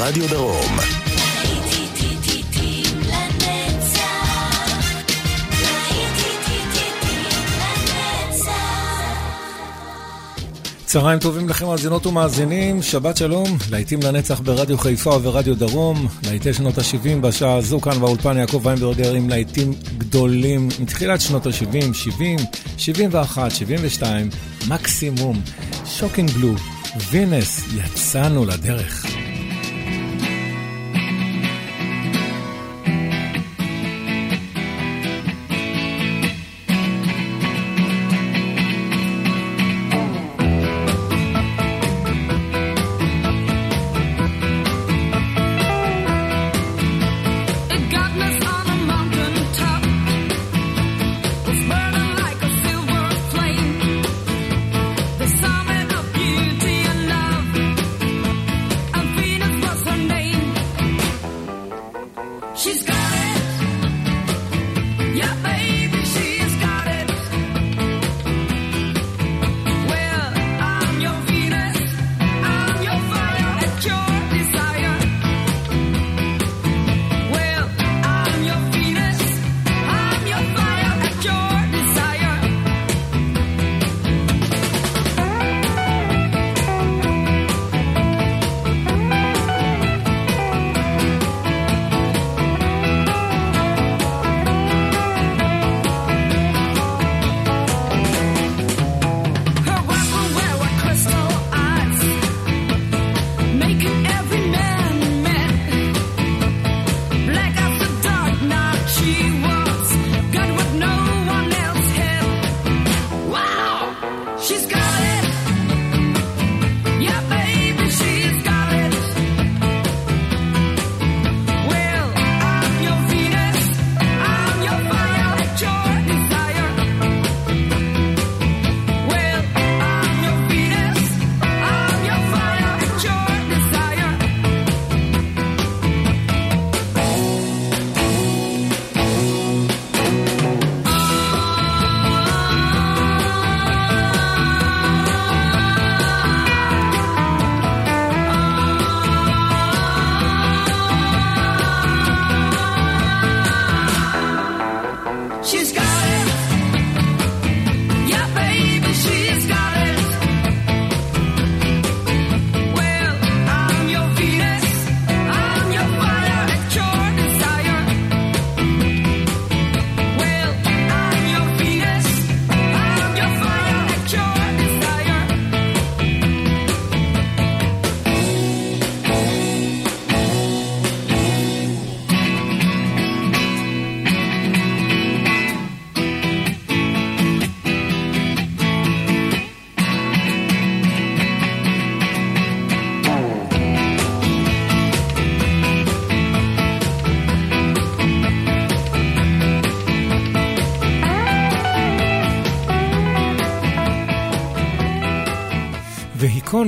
וברדיו דרום. צהריים טובים לכם מאזינות ומאזינים, שבת שלום, להיטים לנצח ברדיו חיפה וברדיו דרום, להיטי שנות ה-70 בשעה הזו כאן באולפן יעקב ויינברגר עם להיטים גדולים מתחילת שנות ה-70, 70, 71, 72, מקסימום, שוקינג בלו, וינס, יצאנו לדרך.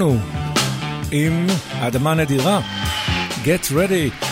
והיכונו עם אדמה נדירה, Get Ready.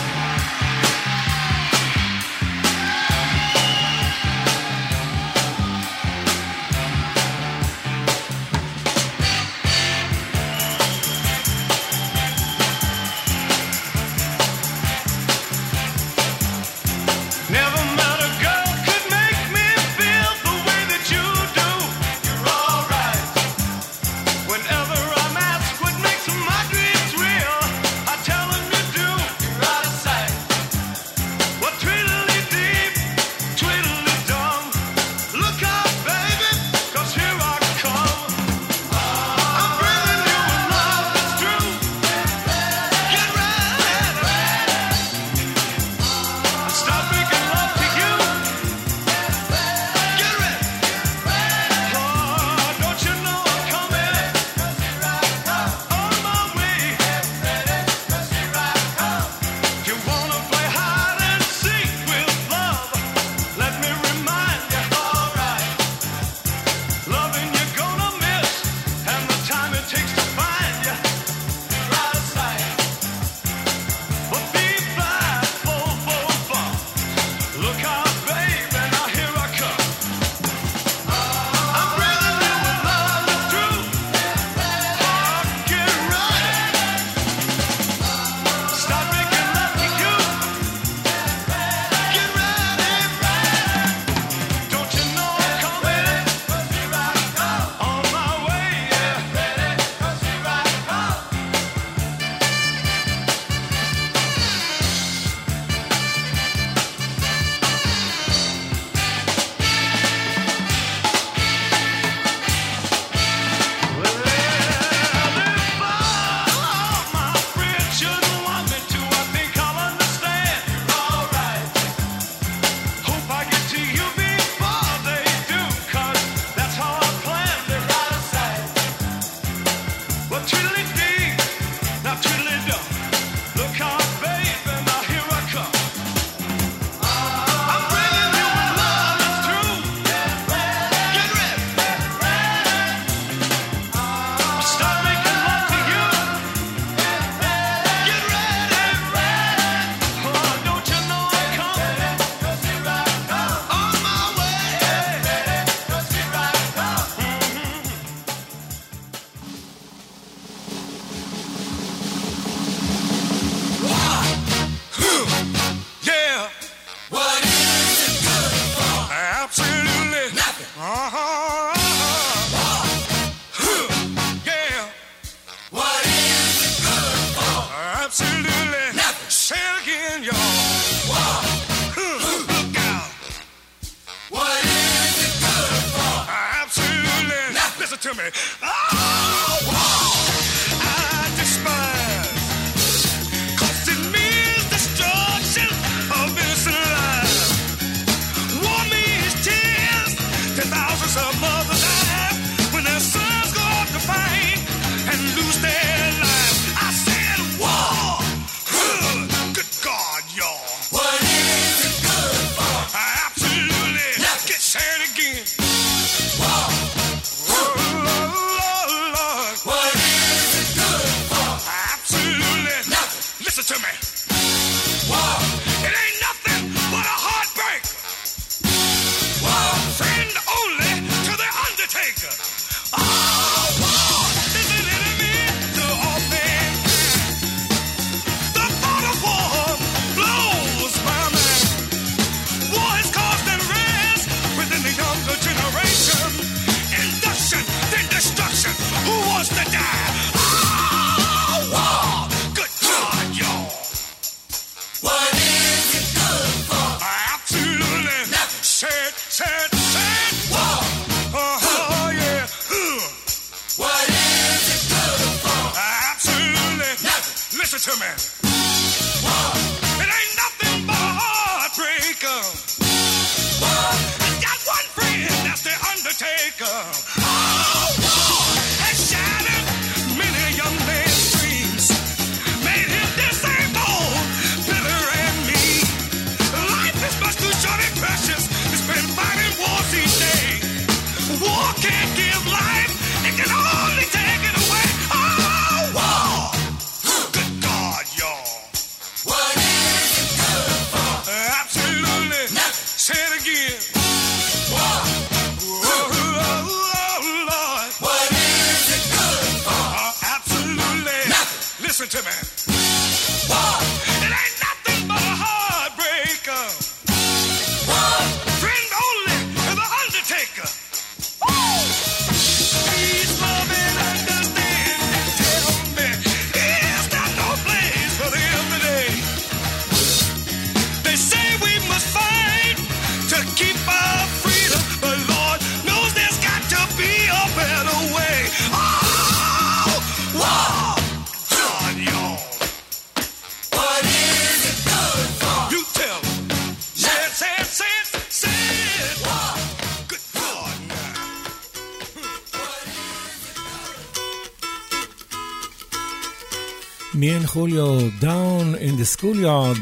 Me and Julio, Down in the Schoolyard.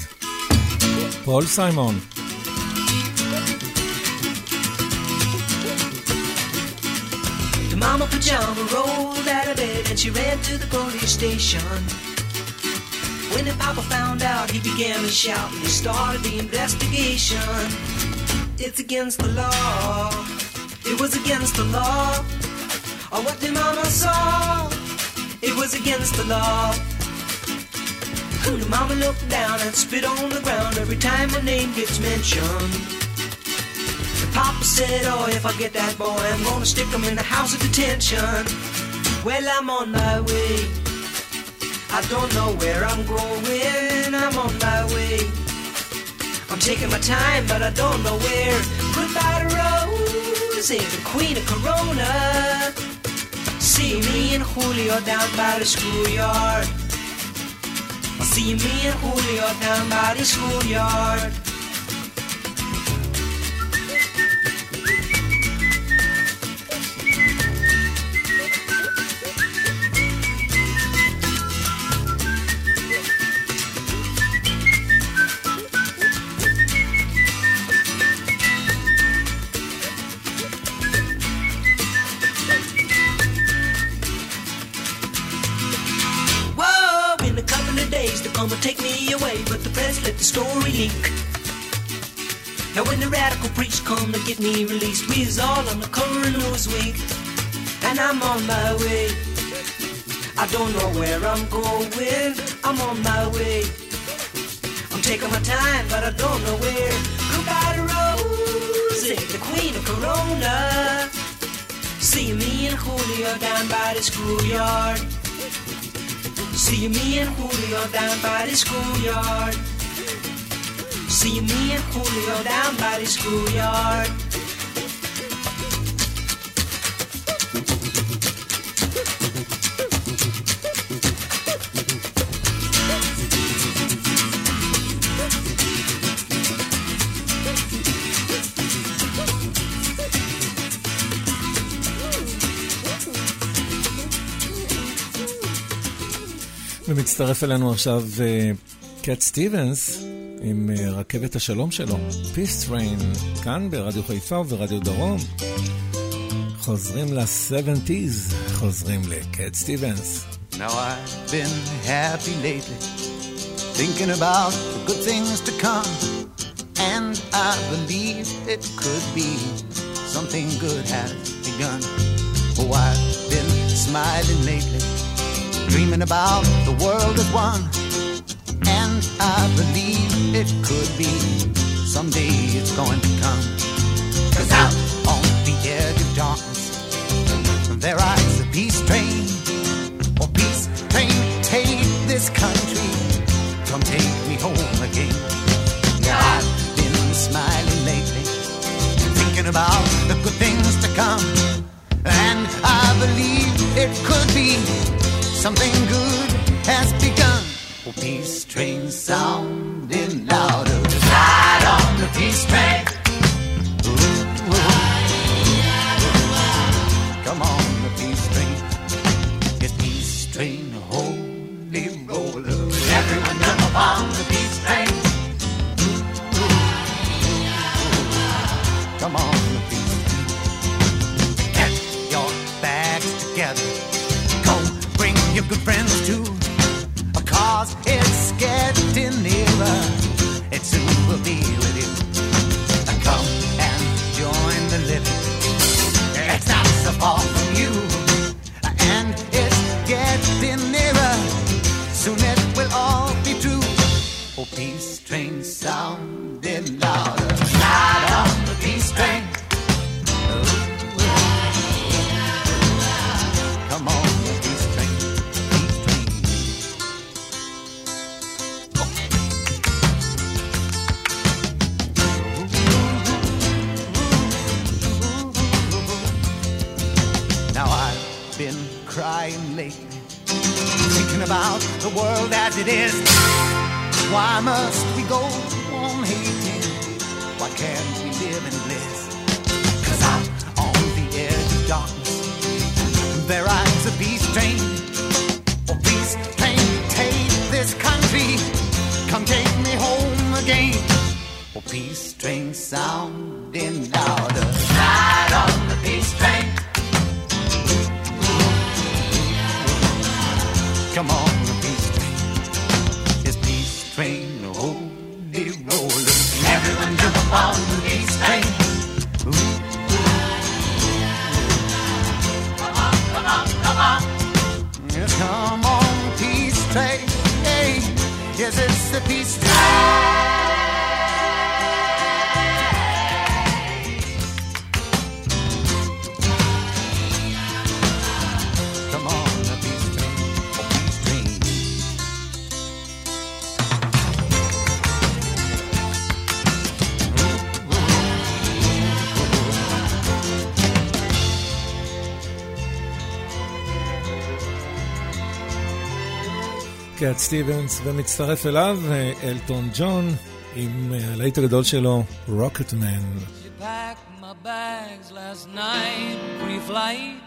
פול סיימון. The mama pajama rolled out of bed and she ran to the police station. When the papa found out, he began to shout and he started the investigation. It's against the law. It was against the law. Or what the mama saw. It was against the law. The mama looked down and spit on the ground every time her name gets mentioned. The papa said, Oh, if I get that boy, I'm gonna stick him in the house of detention. Well, I'm on my way. I don't know where I'm going. I'm on my way. I'm taking my time, but I don't know where. Goodbye to Rose, the queen of Corona. See me and Julio down by the schoolyard. I'll see me and Julio down by the schoolyard. Of days take me away, but the press let the story leak. Now when the radical preach come to get me released, we is all on the cover of Newsweek, and I'm on my way. I don't know where I'm going, I'm on my way. I'm taking my time, but I don't know where. Goodbye to Rosie, the queen of Corona. See me and Julio down by the schoolyard. See me and Julio down by the schoolyard. See me and Julio down by the schoolyard. ומצטרף אלינו עכשיו אה, קט סטיבנס עם אה, רכבת השלום שלו, Peace Train, כאן ברדיו חיפה וברדיו דרום. חוזרים ל-70's, חוזרים לקט סטיבנס. Now I've been happy lately, thinking about the good things to come. And I believe it could be something good has begun. Oh, I've been smiling lately, dreaming about the world as one. And I believe it could be someday it's going to come. Cause out on the edge of darkness, there rides סטיבנס, ומצטרף אליו אה, אלטון ג'ון עם אה, הלהיט הגדול שלו, רוקטמן. You packed my bags last night, pre-flight.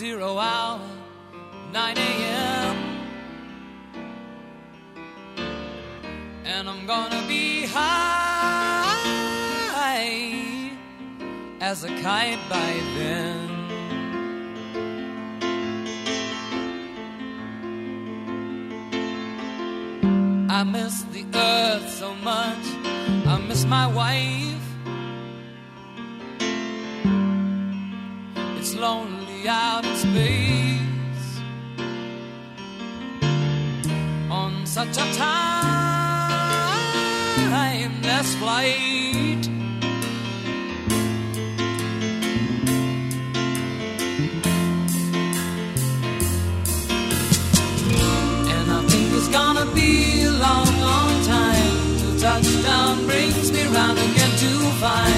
Zero hour, 9 a.m. And I'm gonna be high as a kite by then. I miss the earth so much. I miss my wife. It's lonely out in space on such a timeless flight. And I think it's gonna be long, long time. Till touchdown brings me round again to find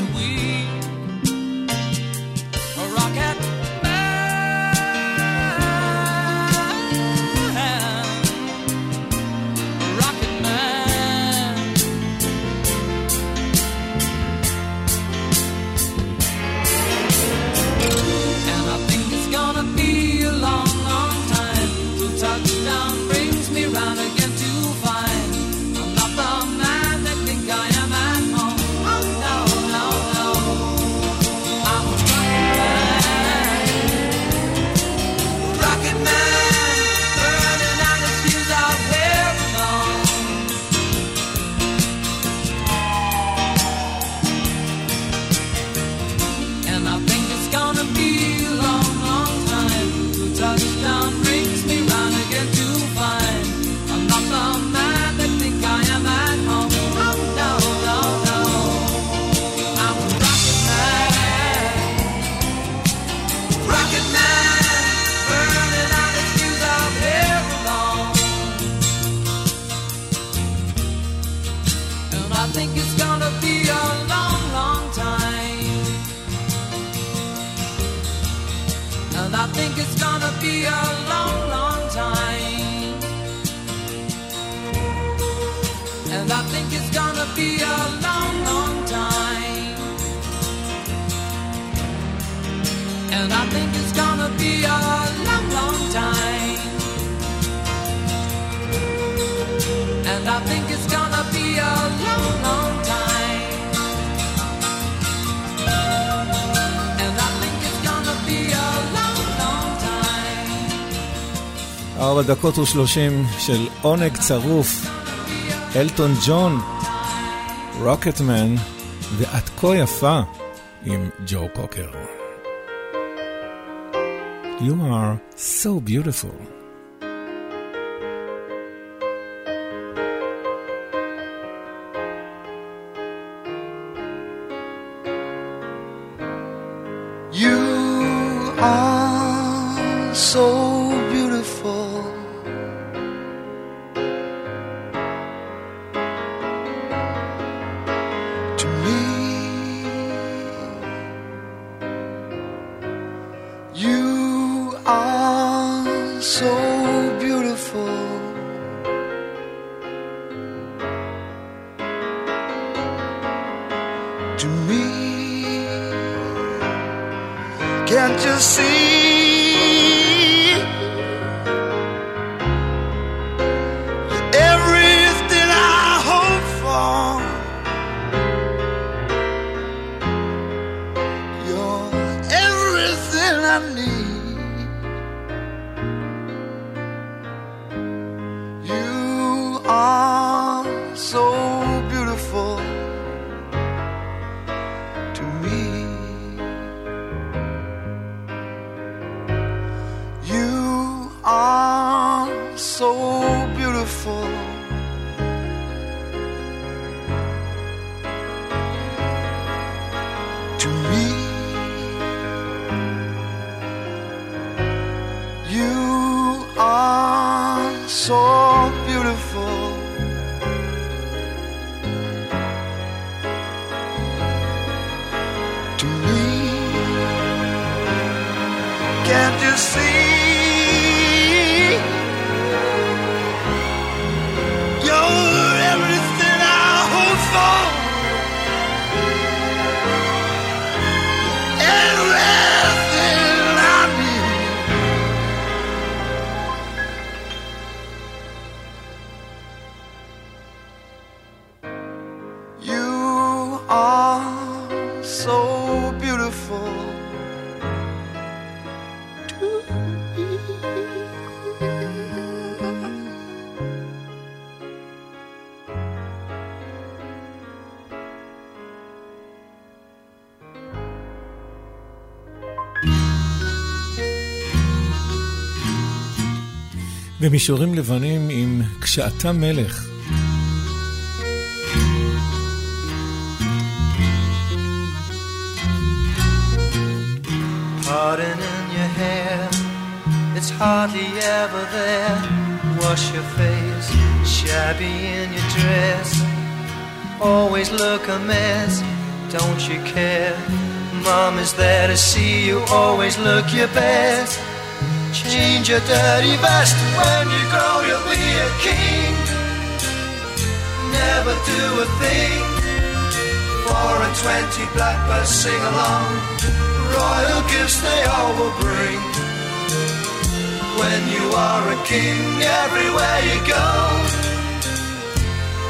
I think it's gonna be a long, long time. And I think it's gonna be a long, long time. ארבע דקות ושלושים של עונג צרוף, אלטון ג'ון, רוקטמן, ואת כה יפה עם ג'ו קוקר. You are so beautiful. במישורים לבנים עם כשאתה מלך. Pardon in your hair, it's hardly ever there. Wash your face, shabby in your dress. Always look a mess, don't you care? Mom is there to see you, always look your best. Change your dirty vest when you grow, you'll be a king. Never do a thing. Four and twenty blackbirds sing along. Royal gifts they all will bring. When you are a king, everywhere you go,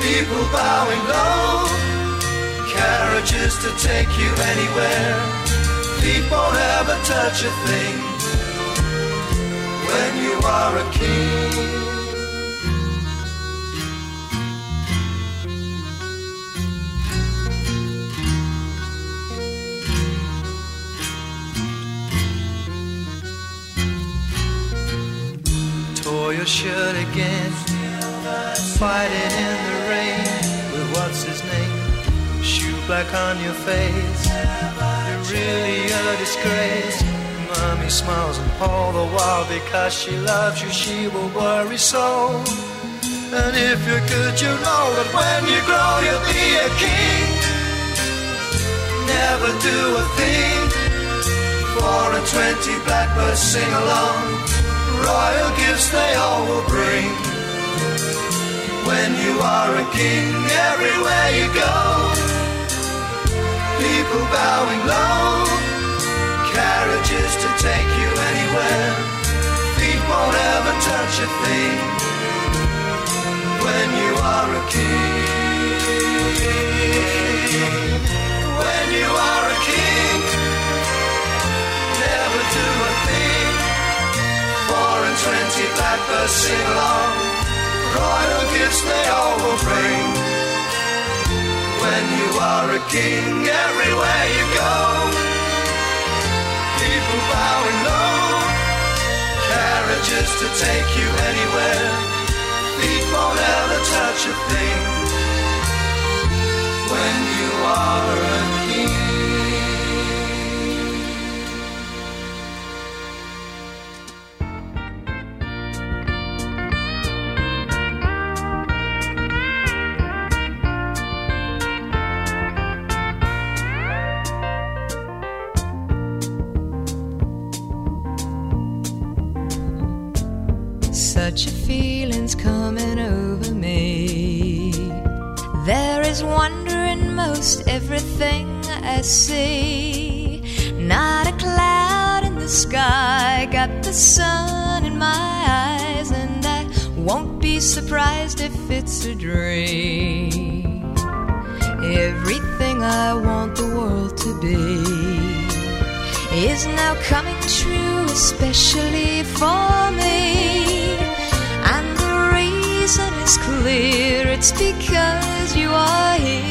people bowing low. Carriages to take you anywhere. Feet won't ever touch a thing. When you are a king. Tore your shirt again, fighting in the rain with what's his name? Shoe black on your face, you're really a disgrace. Mommy smiles and all the while because she loves you, she will worry so. And if you're good, you know that when you grow, you'll be a king. Never do a thing. Four and twenty blackbirds sing along. Royal gifts they all will bring. When you are a king, everywhere you go, people bowing low, carriages to take you anywhere, feet won't ever touch a thing. When you are a king, when you are a king, never do a thing. Four and twenty blackbirds sing along. Royal gifts they all will bring. When you are a king, everywhere you go, people bowing low, carriages to take you anywhere. Feet won't ever touch a thing. When you are I see. Not a cloud in the sky, got the sun in my eyes, and I won't be surprised if it's a dream. Everything I want the world to be is now coming true, especially for me. And the reason is clear it's because you are here.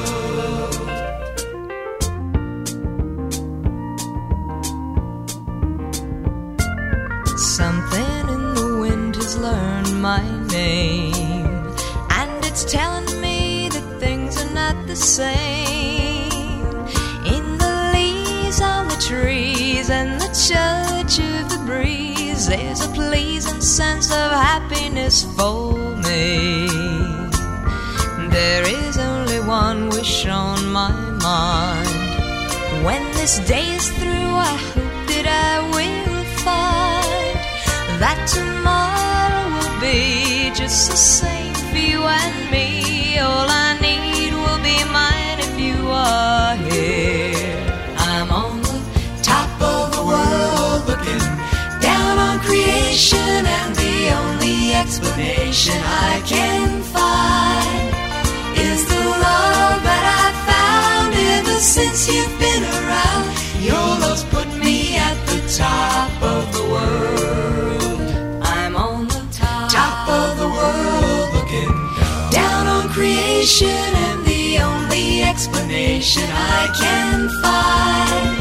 My name, and it's telling me that things are not the same. In the leaves on the trees and the touch of the breeze, there's a pleasing sense of happiness for me. There is only one wish on my mind. When this day is through, I hope that I will find that tomorrow be just the same for you and me. All I need will be mine if you are here. I'm on the top of the world looking down on creation, and the only explanation I can find is the love that I've found ever since you've been around. Your love's put me at the top. station and the only explanation I can find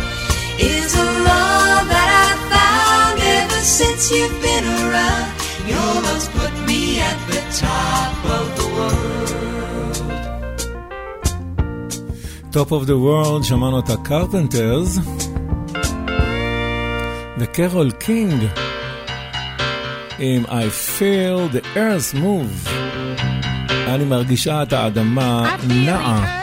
is a love that I've found ever since you've been around. You almost put me at the top of the world. Top of the world, שמענו את הקרפנטרס וקרול קינג עם I Feel the Earth Move. אני מרגישה את האדמה נעה.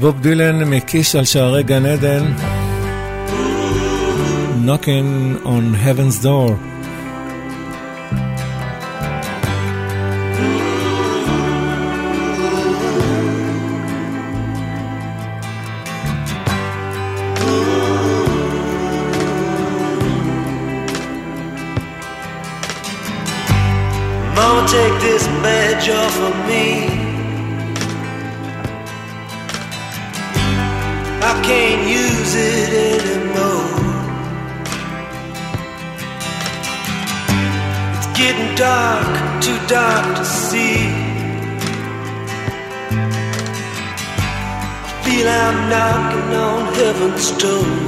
ובוב דילן מקיש על שערי גן עדן, Knocking on Heaven's Door. Mama, take this badge off of dark to see. I feel I'm knocking on heaven's door.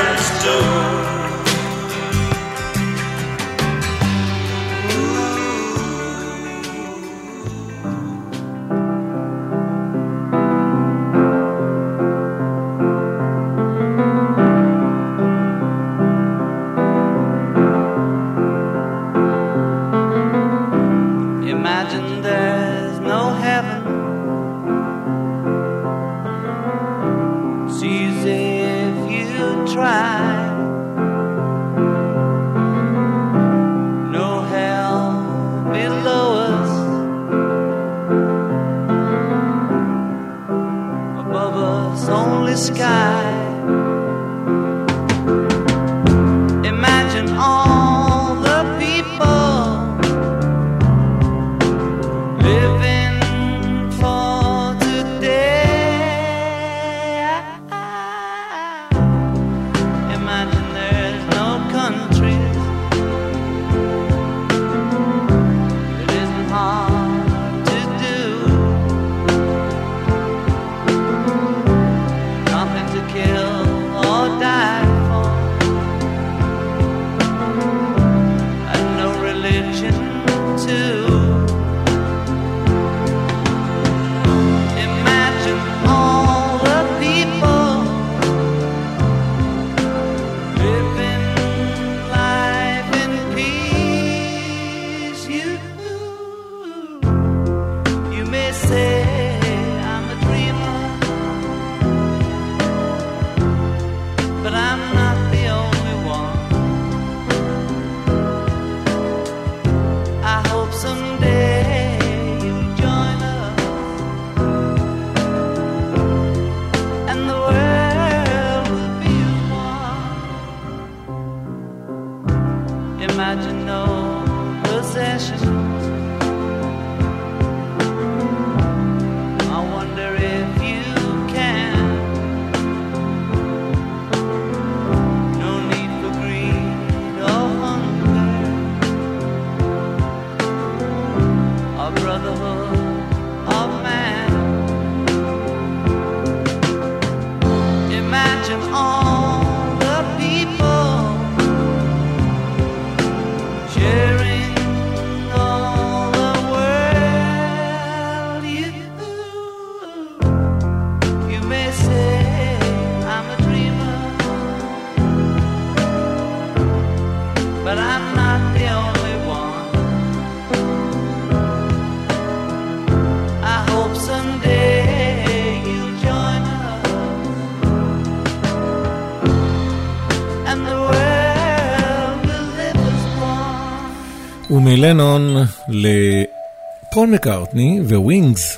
לנון לפול מקארטני וווינגס.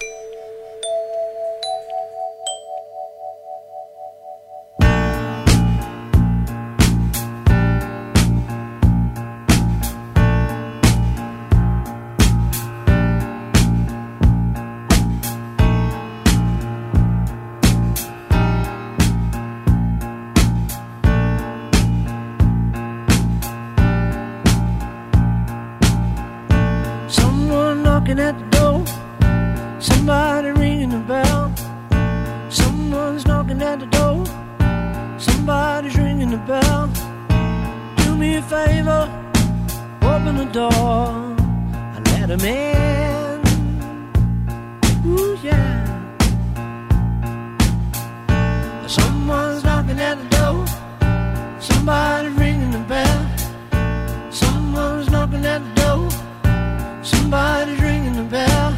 Somebody's ringing the bell.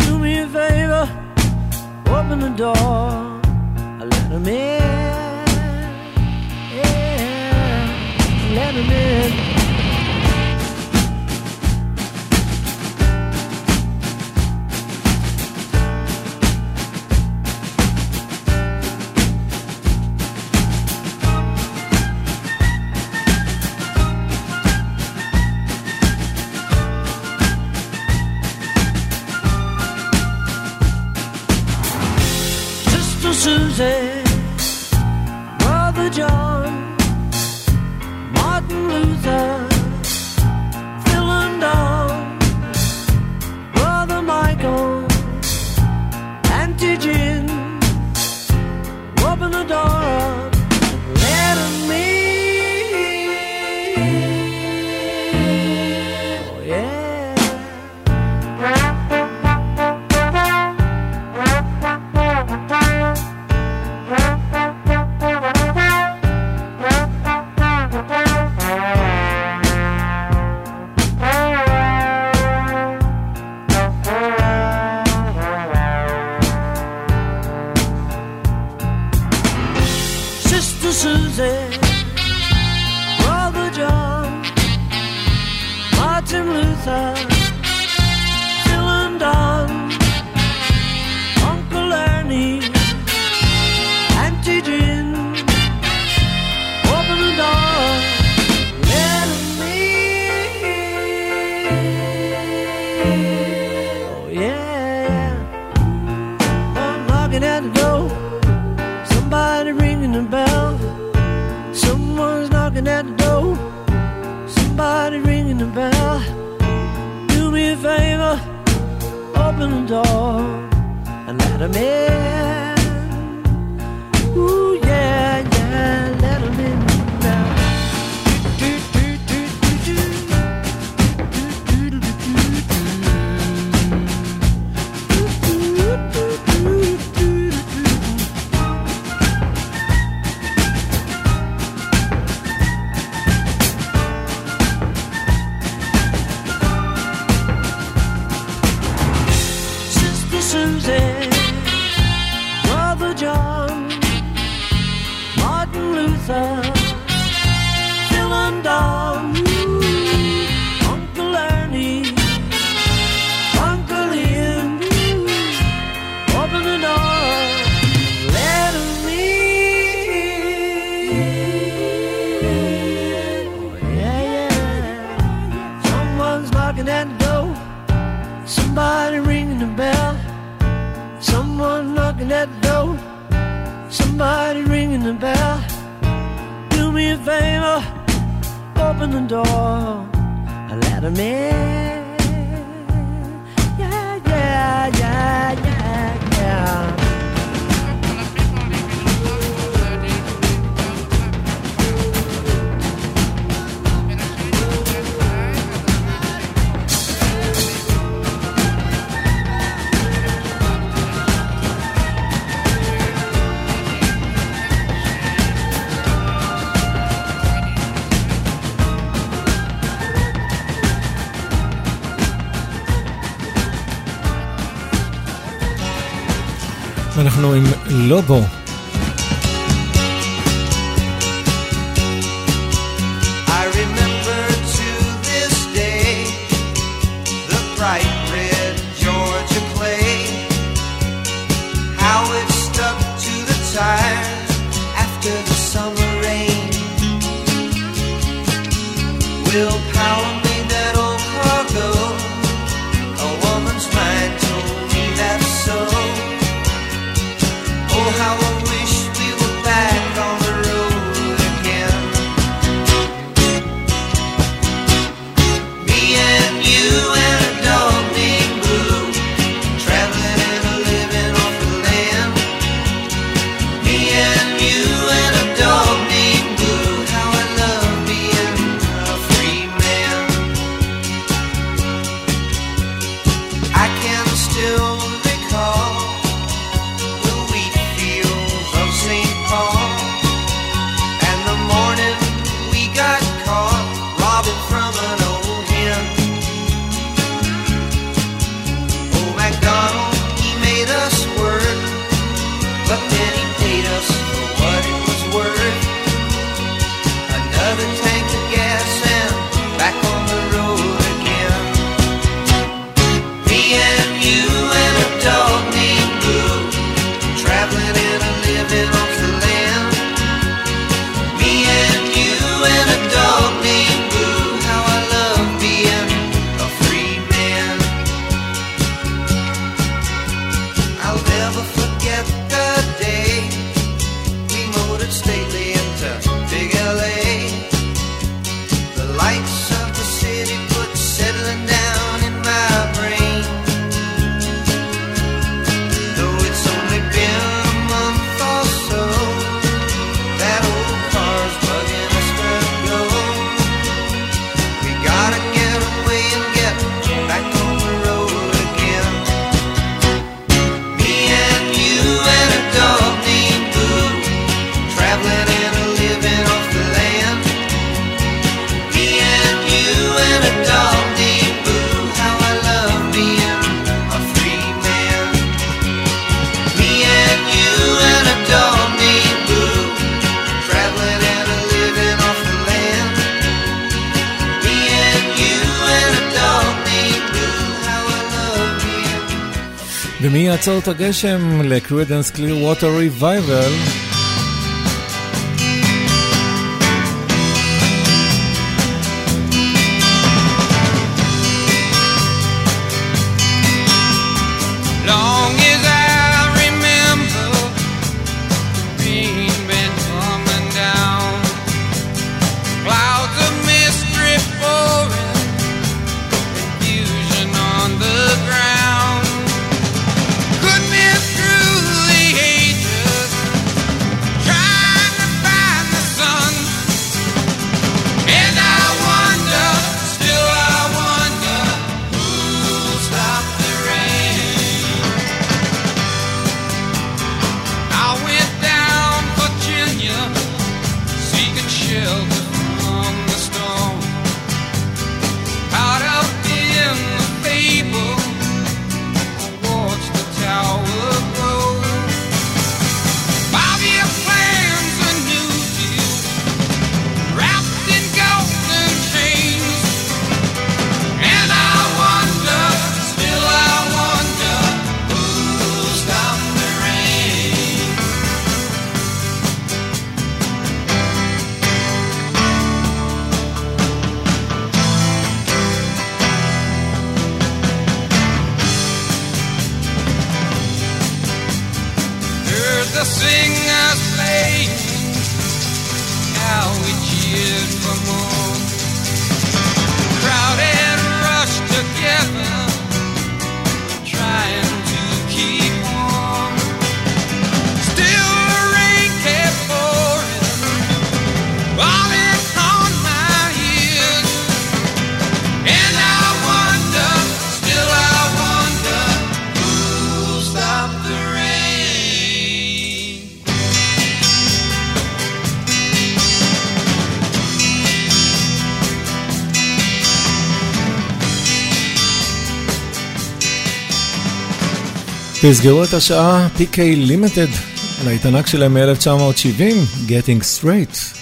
Do me a favor, open the door, let them in. עם את הגשם לקרידנס קליר ווטר ריבייבל. תסגרו את השעה, PK Limited, על שלהם מ-1970, Getting Straight.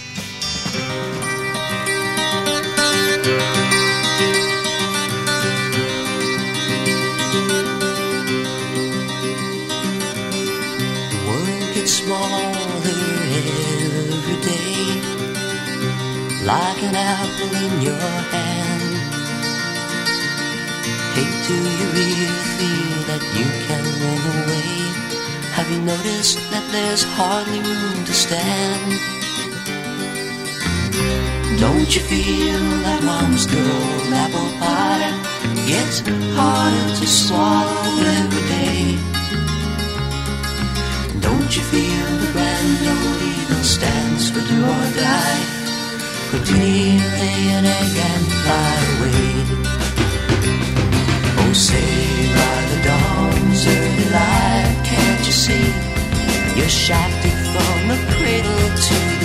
Have you noticed that there's hardly room to stand? Don't you feel that mom's good apple pie gets harder to swallow every day? Don't you feel the grand old eagle stands for do or die? Pretty lay an egg and fly away. Oh, say by the dawn's early light see. You're shafted from the cradle to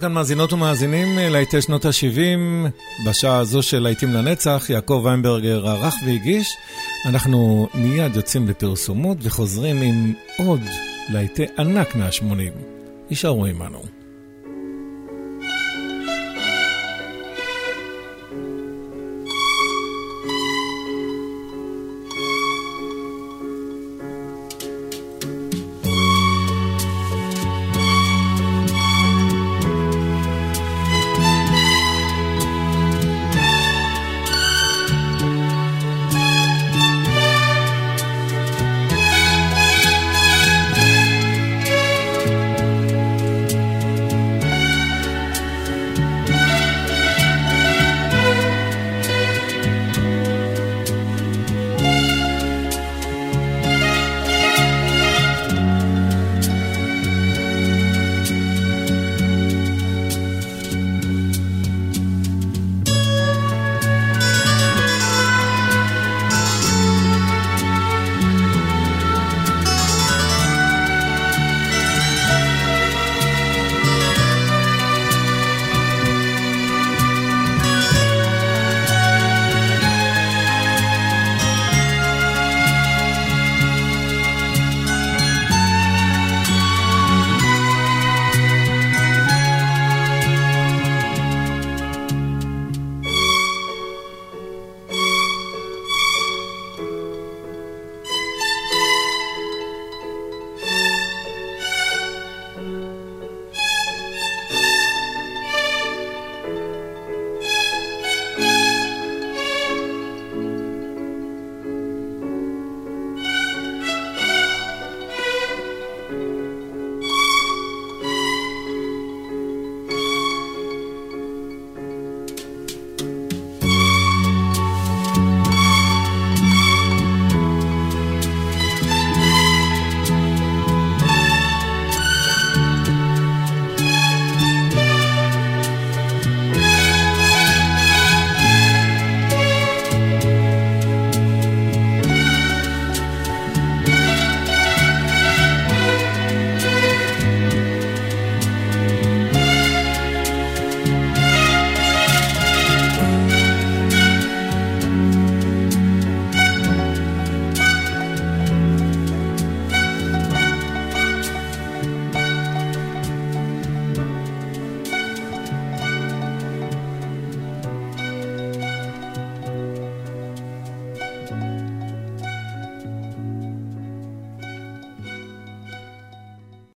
כאן מאזינות ומאזינים להיטי שנות ה-70, בשעה הזו של להיטים לנצח, יעקב ויינברגר ערך והגיש. אנחנו מיד יוצאים לפרסומות וחוזרים עם עוד להיטי ענק מה-80. יישארו עמנו.